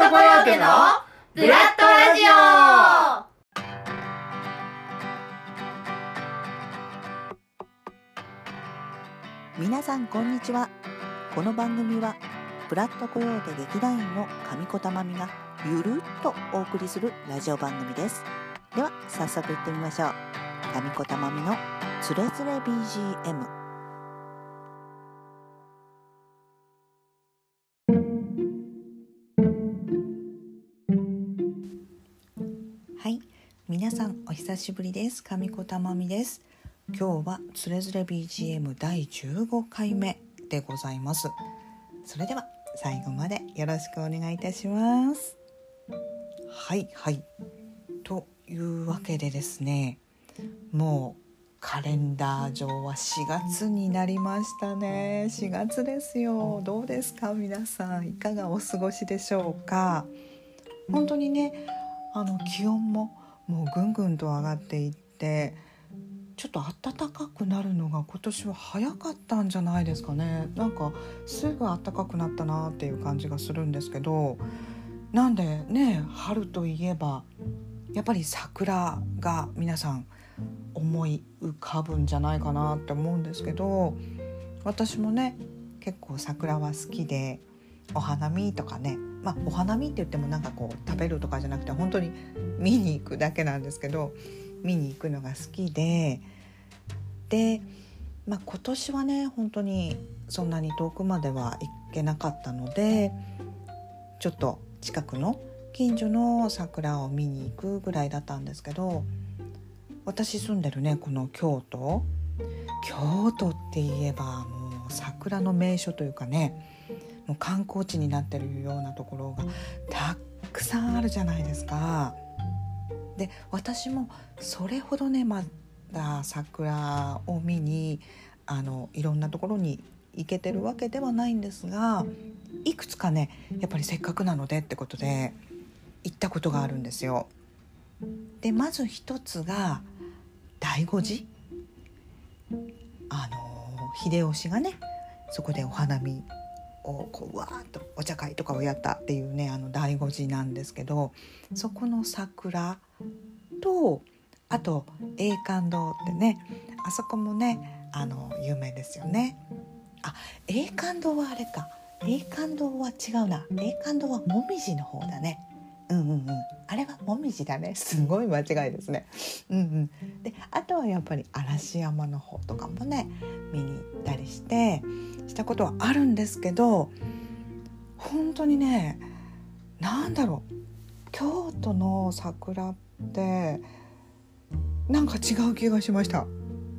トコヨーテのブラッドラジオ。皆さんこんにちは。この番組はブラッドコヨーテ劇団員の上子たまみがゆるっとお送りするラジオ番組です。では早速行ってみましょう。上子たまみのつれづれ BGM 皆さんお久しぶりです。上子たまみです。今日はつれづれ BGM 第15回目でございます。それでは最後までよろしくお願いいたします。はいはい。というわけでですねもうカレンダー上は4月になりましたね。4月ですよ。どうですか？皆さんいかがお過ごしでしょうか？本当にねあの気温ももうぐんぐんと上がっていってちょっと暖かくなるのが今年は早かったんじゃないですかね。なんかすぐ暖かくなったなっていう感じがするんですけどなんでね春といえばやっぱり桜が皆さん思い浮かぶんじゃないかなって思うんですけど私もね結構桜は好きでお花見とかねまあお花見って言ってもなんかこう食べるとかじゃなくて本当に見に行くだけなんですけど見に行くのが好きでで、まあ、今年はね本当にそんなに遠くまでは行けなかったのでちょっと近くの近所の桜を見に行くぐらいだったんですけど私住んでるねこの京都。京都って言えばもう桜の名所というかねもう観光地になってるようなところがたくさんあるじゃないですか。で私もそれほどねまだ桜を見にあのいろんなところに行けてるわけではないんですがいくつかねやっぱりせっかくなのでってことで行ったことがあるんですよ。でまず一つが醍醐寺あの秀吉がねそこでお花見をこうわーっとお茶会とかをやったっていうねあの醍醐寺なんですけどそこの桜とあと栄冠堂ってねあそこもねあの有名ですよね。あ栄冠堂はあれか栄冠堂は違うな栄冠堂はもみじの方だね。うんうんうん、あれはもみじだね。すごい間違いですね。うんうん、であとはやっぱり嵐山の方とかもね見に行ったりしてしたことはあるんですけど本当にねなんだろう。京都の桜ってなんか違う気がしました。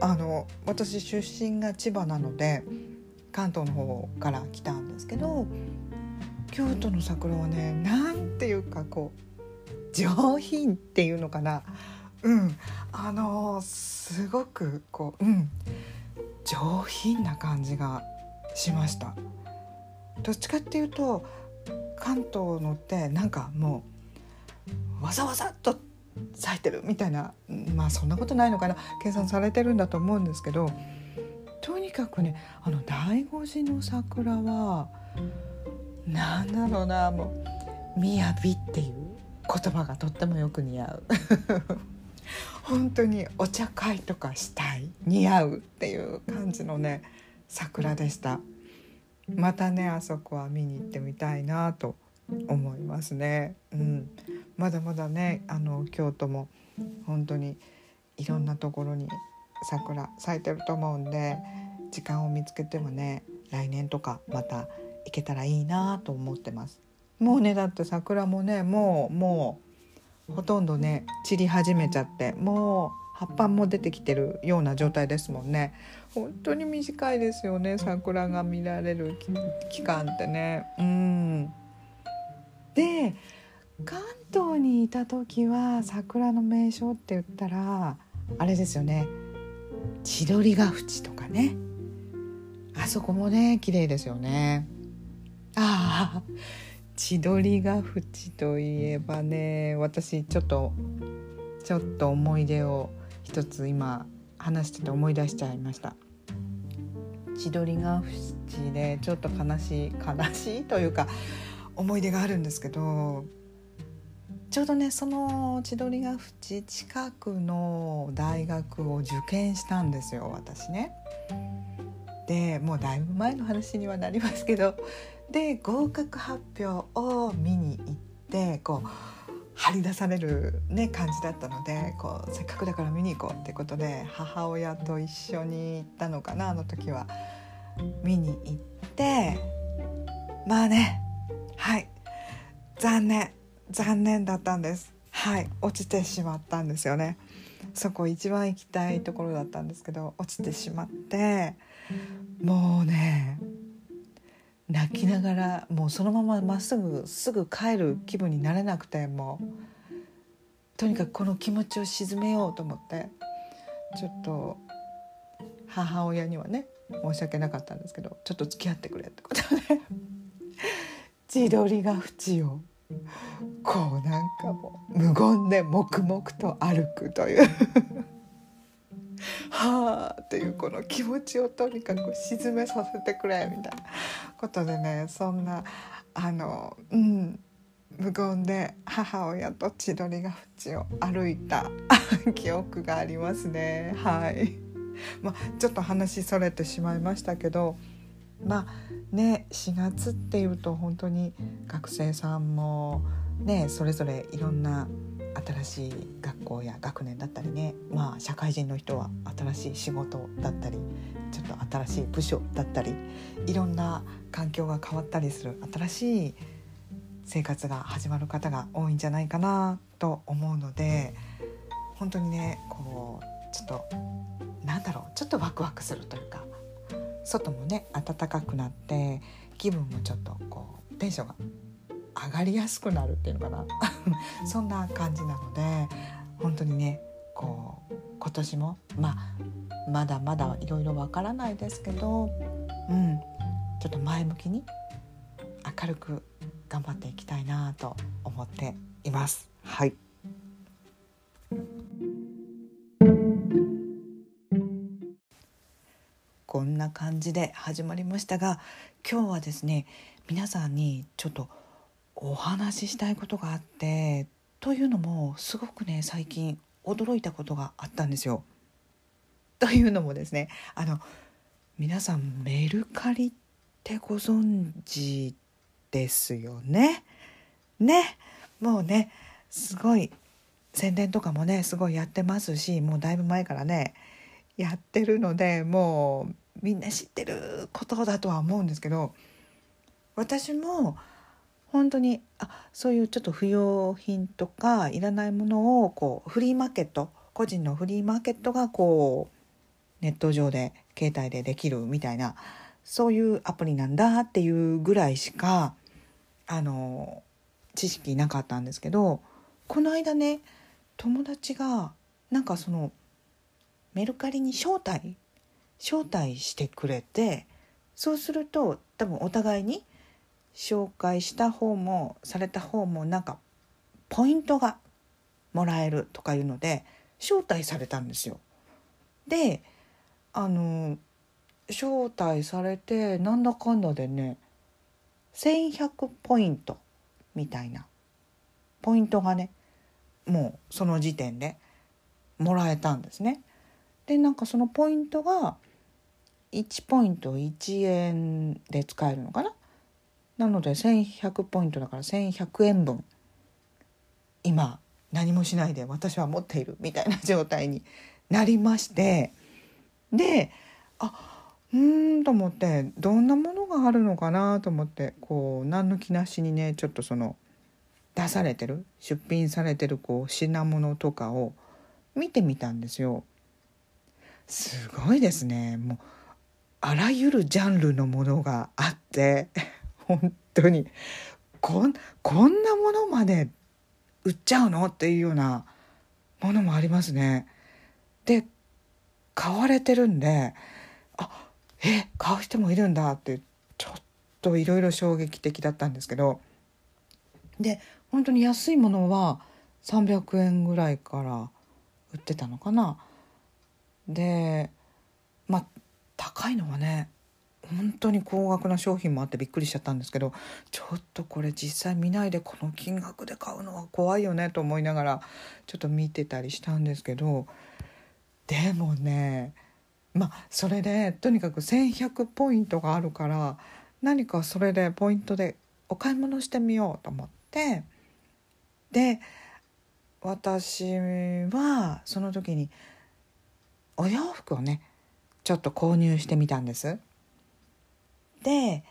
あの私出身が千葉なので関東の方から来たんですけど京都の桜はねなんていうかこう上品っていうのかな。うん。あのすごくこううん。上品な感じがしました。どっちかっていうと関東のってなんかもうわざわざと咲いてるみたいなまあそんなことないのかな。計算されてるんだと思うんですけどとにかくねあの醍醐寺の桜は何だろうなもう「雅」っていう言葉がとってもよく似合う。本当にお茶会とかしたい似合うっていう感じのね桜でした。またねあそこは見に行ってみたいなと思いますね。うん、まだまだねあの京都も本当にいろんなところに桜咲いてると思うんで時間を見つけてもね来年とかまた行けたらいいなと思ってます。もうねだって桜もねもうもうほとんどね散り始めちゃってもう葉っぱも出てきてるような状態ですもんね。本当に短いですよね桜が見られる期間ってね。うん。で関東にいた時は桜の名所って言ったらあれですよね。千鳥ヶ淵とかね。あそこもね綺麗ですよね。ああ千鳥ヶ淵といえばね私ちょっとちょっと思い出を一つ今話してて思い出しちゃいました千鳥ヶ淵でちょっと悲しい悲しいというか思い出があるんですけどちょうどねその千鳥ヶ淵近くの大学を受験したんですよ私ね。でもうだいぶ前の話にはなりますけどで合格発表を見に行ってこう張り出される、ね、感じだったのでこうせっかくだから見に行こうってことで母親と一緒に行ったのかなあの時は。見に行ってまあねはい。残念残念だったんです。はい落ちてしまったんですよね。そこ一番行きたいところだったんですけど落ちてしまってもうね泣きながらもうそのまままっすぐすぐ帰る気分になれなくてもう。とにかくこの気持ちを鎮めようと思ってちょっと母親にはね申し訳なかったんですけどちょっと付き合ってくれってことで。千鳥ヶ淵をこうなんかもう無言で黙々と歩くというはあっていうこの気持ちをとにかく沈めさせてくれみたいなことでねそんなあのうん無言で母親と千鳥ヶ淵を歩いた 記憶がありますねはい。まあ、ちょっと話それてしまいましたけどまあね4月っていうと本当に学生さんもねそれぞれいろんな新しい学校や学年だったりねまあ社会人の人は新しい仕事だったりちょっと新しい部署だったりいろんな環境が変わったりする新しい生活が始まる方が多いんじゃないかなと思うので本当にねこうちょっとなんだろうちょっとワクワクするというか外もね暖かくなって気分もちょっとこうテンションが上がりやすくなるっていうのかな そんな感じなので本当にねこう今年もまあまだまだいろいろわからないですけどうんちょっと前向きに明るく頑張っていきたいなと思っています。はいこんな感じで始まりましたが今日はですね皆さんにちょっとお話ししたいことがあってというのもすごくね最近驚いたことがあったんですよ。というのもですねあの皆さんメルカリってご存知ですよね？ねもうねすごい宣伝とかもねすごいやってますしもうだいぶ前からねやってるのでもうみんな知ってることだとは思うんですけど私も本当にあそういうちょっと不要品とかいらないものをこうフリーマーケット個人のフリーマーケットがこうネット上で携帯でできるみたいなそういうアプリなんだっていうぐらいしかあの知識なかったんですけどこの間ね友達がなんかそのメルカリに招待招待してくれてそうすると多分お互いに紹介した方もされた方もなんかポイントがもらえるとかいうので招待されたんですよ。であの招待されてなんだかんだでね1,100ポイントみたいなポイントがねもうその時点でもらえたんですね。でなんかそのポイントが1ポイント1円で使えるのかななので1100ポイントだから1100円分。今何もしないで私は持っているみたいな状態になりまして。であうんと思ってどんなものがあるのかなと思ってこう何の気なしにねちょっとその出されてる出品されてるこう品物とかを見てみたんですよ。すごいですね。もうあらゆるジャンルのものがあって。本当にこんこんなものまで売っちゃうのっていうようなものもありますね。で買われてるんであえ買う人もいるんだってちょっといろいろ衝撃的だったんですけどで本当に安いものは300円ぐらいから売ってたのかな。でまあ高いのはね本当に高額な商品もあってびっくりしちゃったんですけどちょっとこれ実際見ないでこの金額で買うのは怖いよねと思いながらちょっと見てたりしたんですけどでもねまあそれでとにかく1,100ポイントがあるから何かそれでポイントでお買い物してみようと思ってで私はその時にお洋服をねちょっと購入してみたんです。で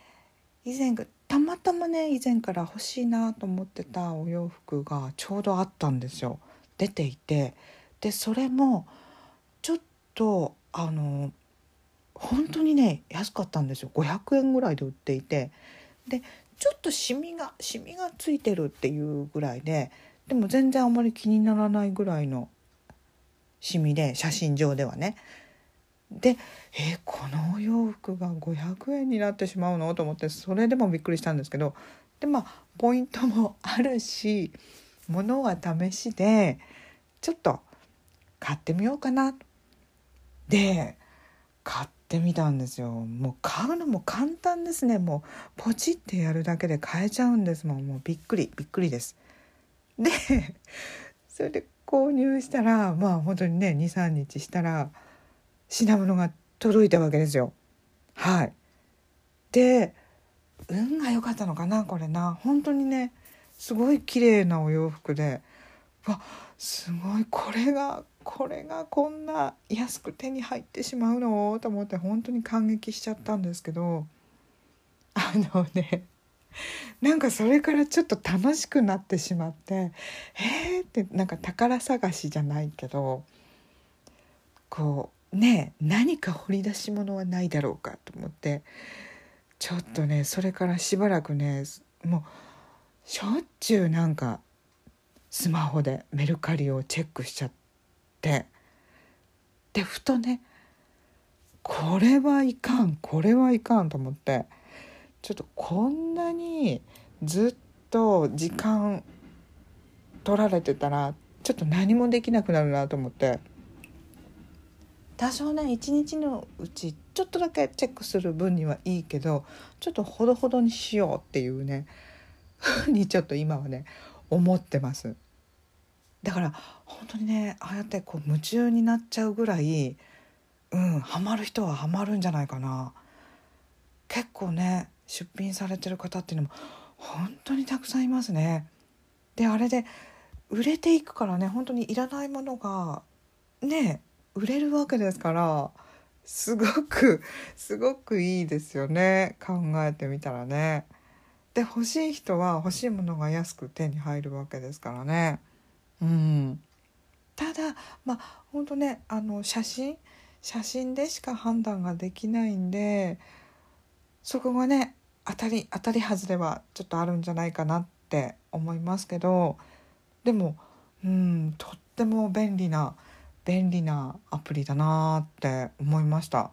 以前たまたまね以前から欲しいなと思ってたお洋服がちょうどあったんですよ。出ていて。でそれもちょっとあの本当にね安かったんですよ。500円ぐらいで売っていて。でちょっとシミがシミがついてるっていうぐらいで。でも全然あんまり気にならないぐらいのシミで写真上ではね。でえこのお洋服が500円になってしまうの？と思ってそれでもびっくりしたんですけどでまあポイントもあるし物は試しでちょっと買ってみようかな。で買ってみたんですよ。もう買うのも簡単ですね。もうポチってやるだけで買えちゃうんですもん。もうびっくりびっくりです。でそれで購入したらまあ本当にね23日したら品物が届いたわけですよ。はいで運が良かったのかなこれな本当にねすごい綺麗なお洋服でわすごいこれがこれがこんな安く手に入ってしまうの？と思って本当に感激しちゃったんですけどあのねなんかそれからちょっと楽しくなってしまって「えー!」ってなんか宝探しじゃないけどこうね何か掘り出し物はないだろうかと思ってちょっとねそれからしばらくねもうしょっちゅうなんかスマホでメルカリをチェックしちゃってでふとねこれはいかんこれはいかんと思ってちょっとこんなにずっと時間取られてたらちょっと何もできなくなるなと思って。多少ね一日のうちちょっとだけチェックする分にはいいけどちょっとほどほどにしようっていうねふう にちょっと今はね思ってます。だから本当にねああやってこう夢中になっちゃうぐらいうんハマる人はハマるんじゃないかな。結構ね出品されてる方っていうのも本当にたくさんいますね。であれで売れていくからね本当にいらないものがね売れるわけですからすごく すごくいいですよね考えてみたらね。で欲しい人は欲しいものが安く手に入るわけですからね。うん、ただまあ本当ねあの写真写真でしか判断ができないんでそこがね当たり当たり外れはちょっとあるんじゃないかなって思いますけどでもうんとっても便利な便利なアプリだなって思いました。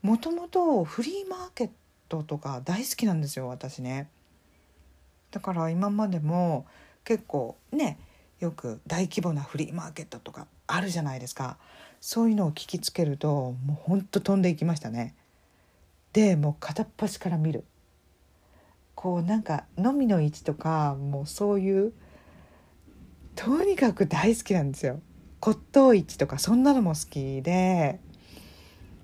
もともとフリーマーケットとか大好きなんですよ私ね。だから今までも結構ねよく大規模なフリーマーケットとかあるじゃないですか。そういうのを聞きつけるともうほんと飛んでいきましたね。でもう片っ端から見る。こうなんかのみの位置とかもうそういうとにかく大好きなんですよ。骨董市とかそんなのも好きで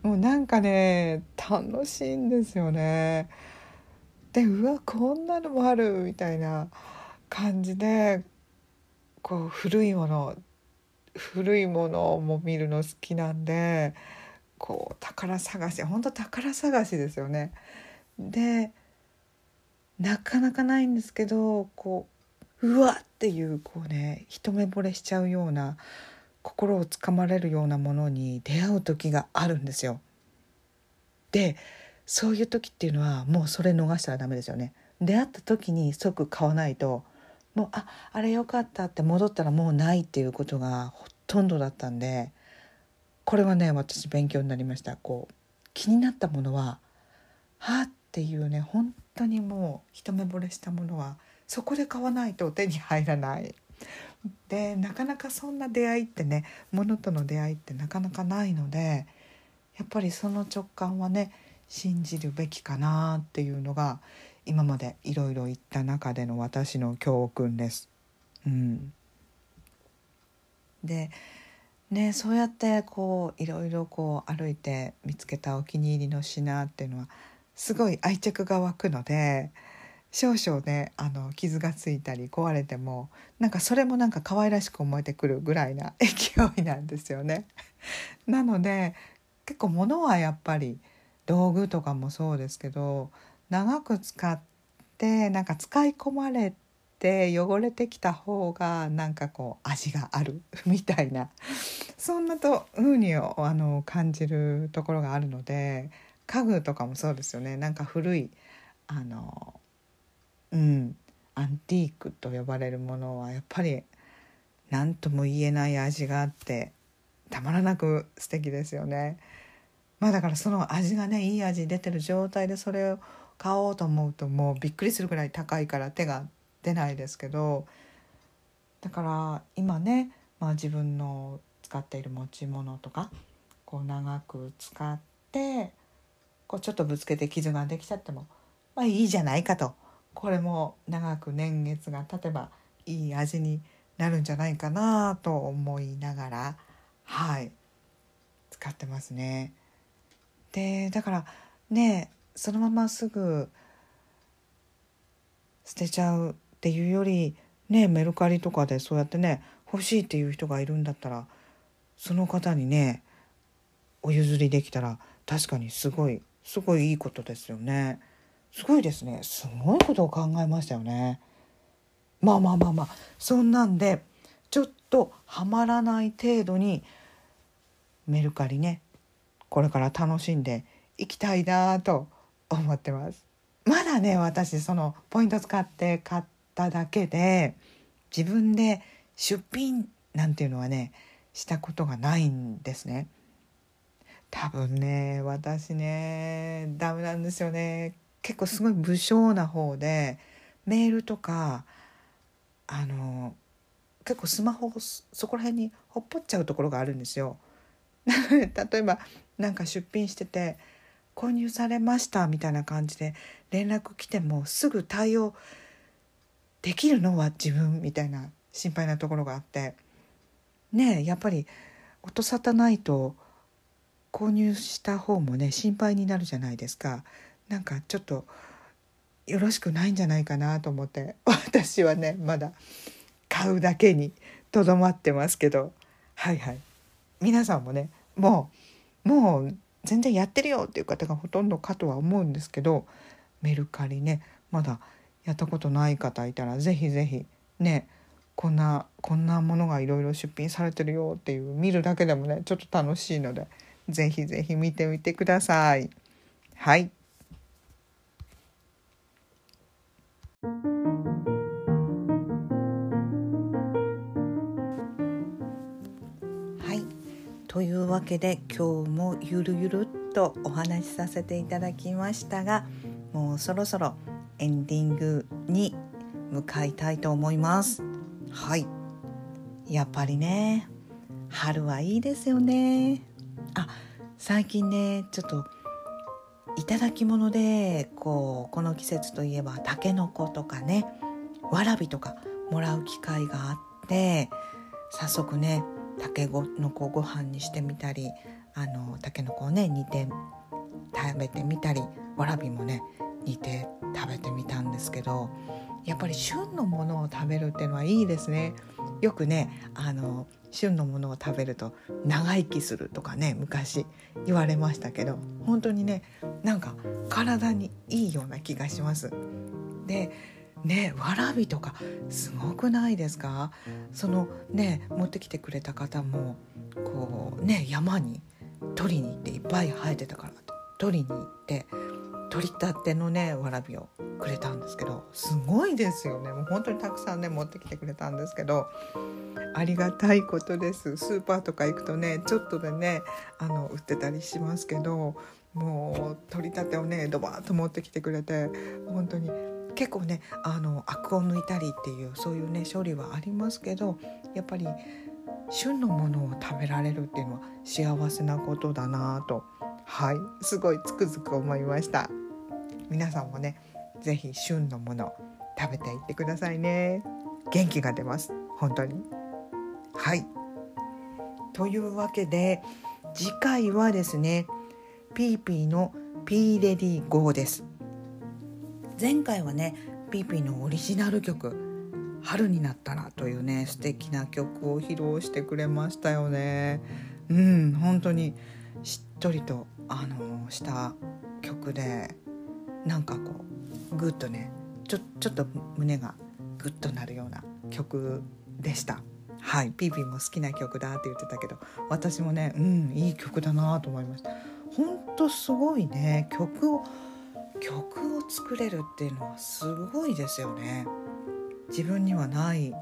もうなんかね楽しいんですよね。でうわこんなのもあるみたいな感じでこう古いもの古いものも見るの好きなんでこう宝探し本当宝探しですよね。でなかなかないんですけどこううわっていうこうね一目惚れしちゃうような心をつかまれるようなものに出会う時があるんですよ。でそういう時っていうのはもうそれ逃したらダメですよね。出会った時に即買わないともうああれよかったって戻ったらもうないっていうことがほとんどだったんでこれはね私勉強になりましたこう気になったものははっていうね本当にもう一目惚れしたものはそこで買わないと手に入らないでなかなかそんな出会いってね物との出会いってなかなかないのでやっぱりその直感はね信じるべきかなっていうのが今までいろいろ言った中での私の教訓です。うん、でねそうやってこういろいろこう歩いて見つけたお気に入りの品っていうのはすごい愛着が湧くので少々ねあの傷がついたり壊れてもなんかそれもなんか可愛らしく思えてくるぐらいな勢いなんですよね。なので結構物はやっぱり道具とかもそうですけど長く使ってなんか使い込まれて汚れてきた方がなんかこう味があるみたいなそんなとふうにあの感じるところがあるので家具とかもそうですよねなんか古いあのうんアンティークと呼ばれるものはやっぱり何とも言えない味があってたまらなく素敵ですよね。まあだからその味がねいい味出てる状態でそれを買おうと思うともうびっくりするぐらい高いから手が出ないですけどだから今ね、まあ、自分の使っている持ち物とかこう長く使ってこうちょっとぶつけて傷ができちゃっても、まあ、いいじゃないかとこれも長く年月が経てばいい味になるんじゃないかなと思いながらはい使ってますね。でだからねそのまますぐ捨てちゃうっていうよりねメルカリとかでそうやってね欲しいっていう人がいるんだったらその方にねお譲りできたら確かにすごいすごいいいことですよね。すごいですねすごいことを考えましたよね。まあまあまあまあそんなんでちょっとはまらない程度にメルカリねこれから楽しんでいきたいなと思ってます。まだね私そのポイント使って買っただけで自分で出品なんていうのはねしたことがないんですね。多分ね私ねダメなんですよね結構すごい武将な方でメールとかあの結構スマホをそこら辺にほっぽっちゃうところがあるんですよ。例えばなんか出品してて購入されましたみたいな感じで連絡来てもすぐ対応できるのは自分みたいな心配なところがあってねえやっぱり音沙汰ないと購入した方もね心配になるじゃないですかなんかちょっとよろしくないんじゃないかなと思って。私はねまだ。買うだけにとどまってますけど。はいはい。皆さんもねもうもう全然やってるよっていう方がほとんどかとは思うんですけど。メルカリねまだやったことない方いたら是非是非ねこんなこんなものがいろいろ出品されてるよっていう見るだけでもねちょっと楽しいので是非是非見てみてください。はい。いうわけで今日もゆるゆるっとお話しさせていただきましたがもうそろそろエンディングに向かいたいと思います。はい。やっぱりね春はいいですよね。あ最近ねちょっといただき物でこうこの季節といえばたけのことかねわらびとかもらう機会があって早速ねたけのこご飯にしてみたりあのたけのこをね煮て食べてみたりわらびもね煮て食べてみたんですけどやっぱり旬のものを食べるっていうのはいいですね。よくねあの旬のものを食べると長生きするとかね昔言われましたけど本当にねなんか体にいいような気がします。でねわらびとかすごくないですか？そのね持ってきてくれた方もこうね山に取りに行っていっぱい生えてたから取りに行って取りたてのねわらびをくれたんですけどすごいですよね。もう本当にたくさんね持ってきてくれたんですけどありがたいことです。スーパーとか行くとねちょっとでねあの売ってたりしますけどもう取りたてをねドバーッと持ってきてくれて本当に結構ねあのアクを抜いたりっていうそういうね処理はありますけどやっぱり旬のものを食べられるっていうのは幸せなことだなと。はい。すごいつくづく思いました。皆さんもねぜひ旬のもの食べていってくださいね。元気が出ます。本当に。はい。というわけで次回はですねピーピーのピー ready go です。前回はねピーピーのオリジナル曲春になったらというね素敵な曲を披露してくれましたよね。うん本当にしっとりとあのした曲でなんかこうグッとねちょちょっと胸がグッとなるような曲でした。はいピーピーも好きな曲だって言ってたけど私もねうんいい曲だなと思いました。本当すごいね曲を曲を作れるっていうのはすごいですよね。自分にはない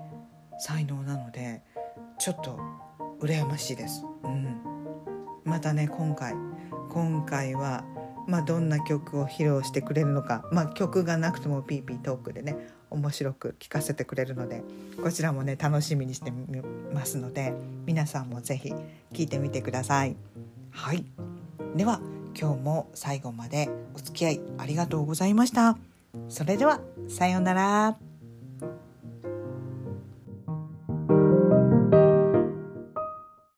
才能なのでちょっと羨ましいです。うん。またね今回。今回はまあ、どんな曲を披露してくれるのか、まあ、曲がなくてもピーピートークでね面白く聞かせてくれるのでこちらもね楽しみにしてみますので皆さんも是非聴いてみてください。はい。では今日も最後までお付き合いありがとうございました。それではさようなら。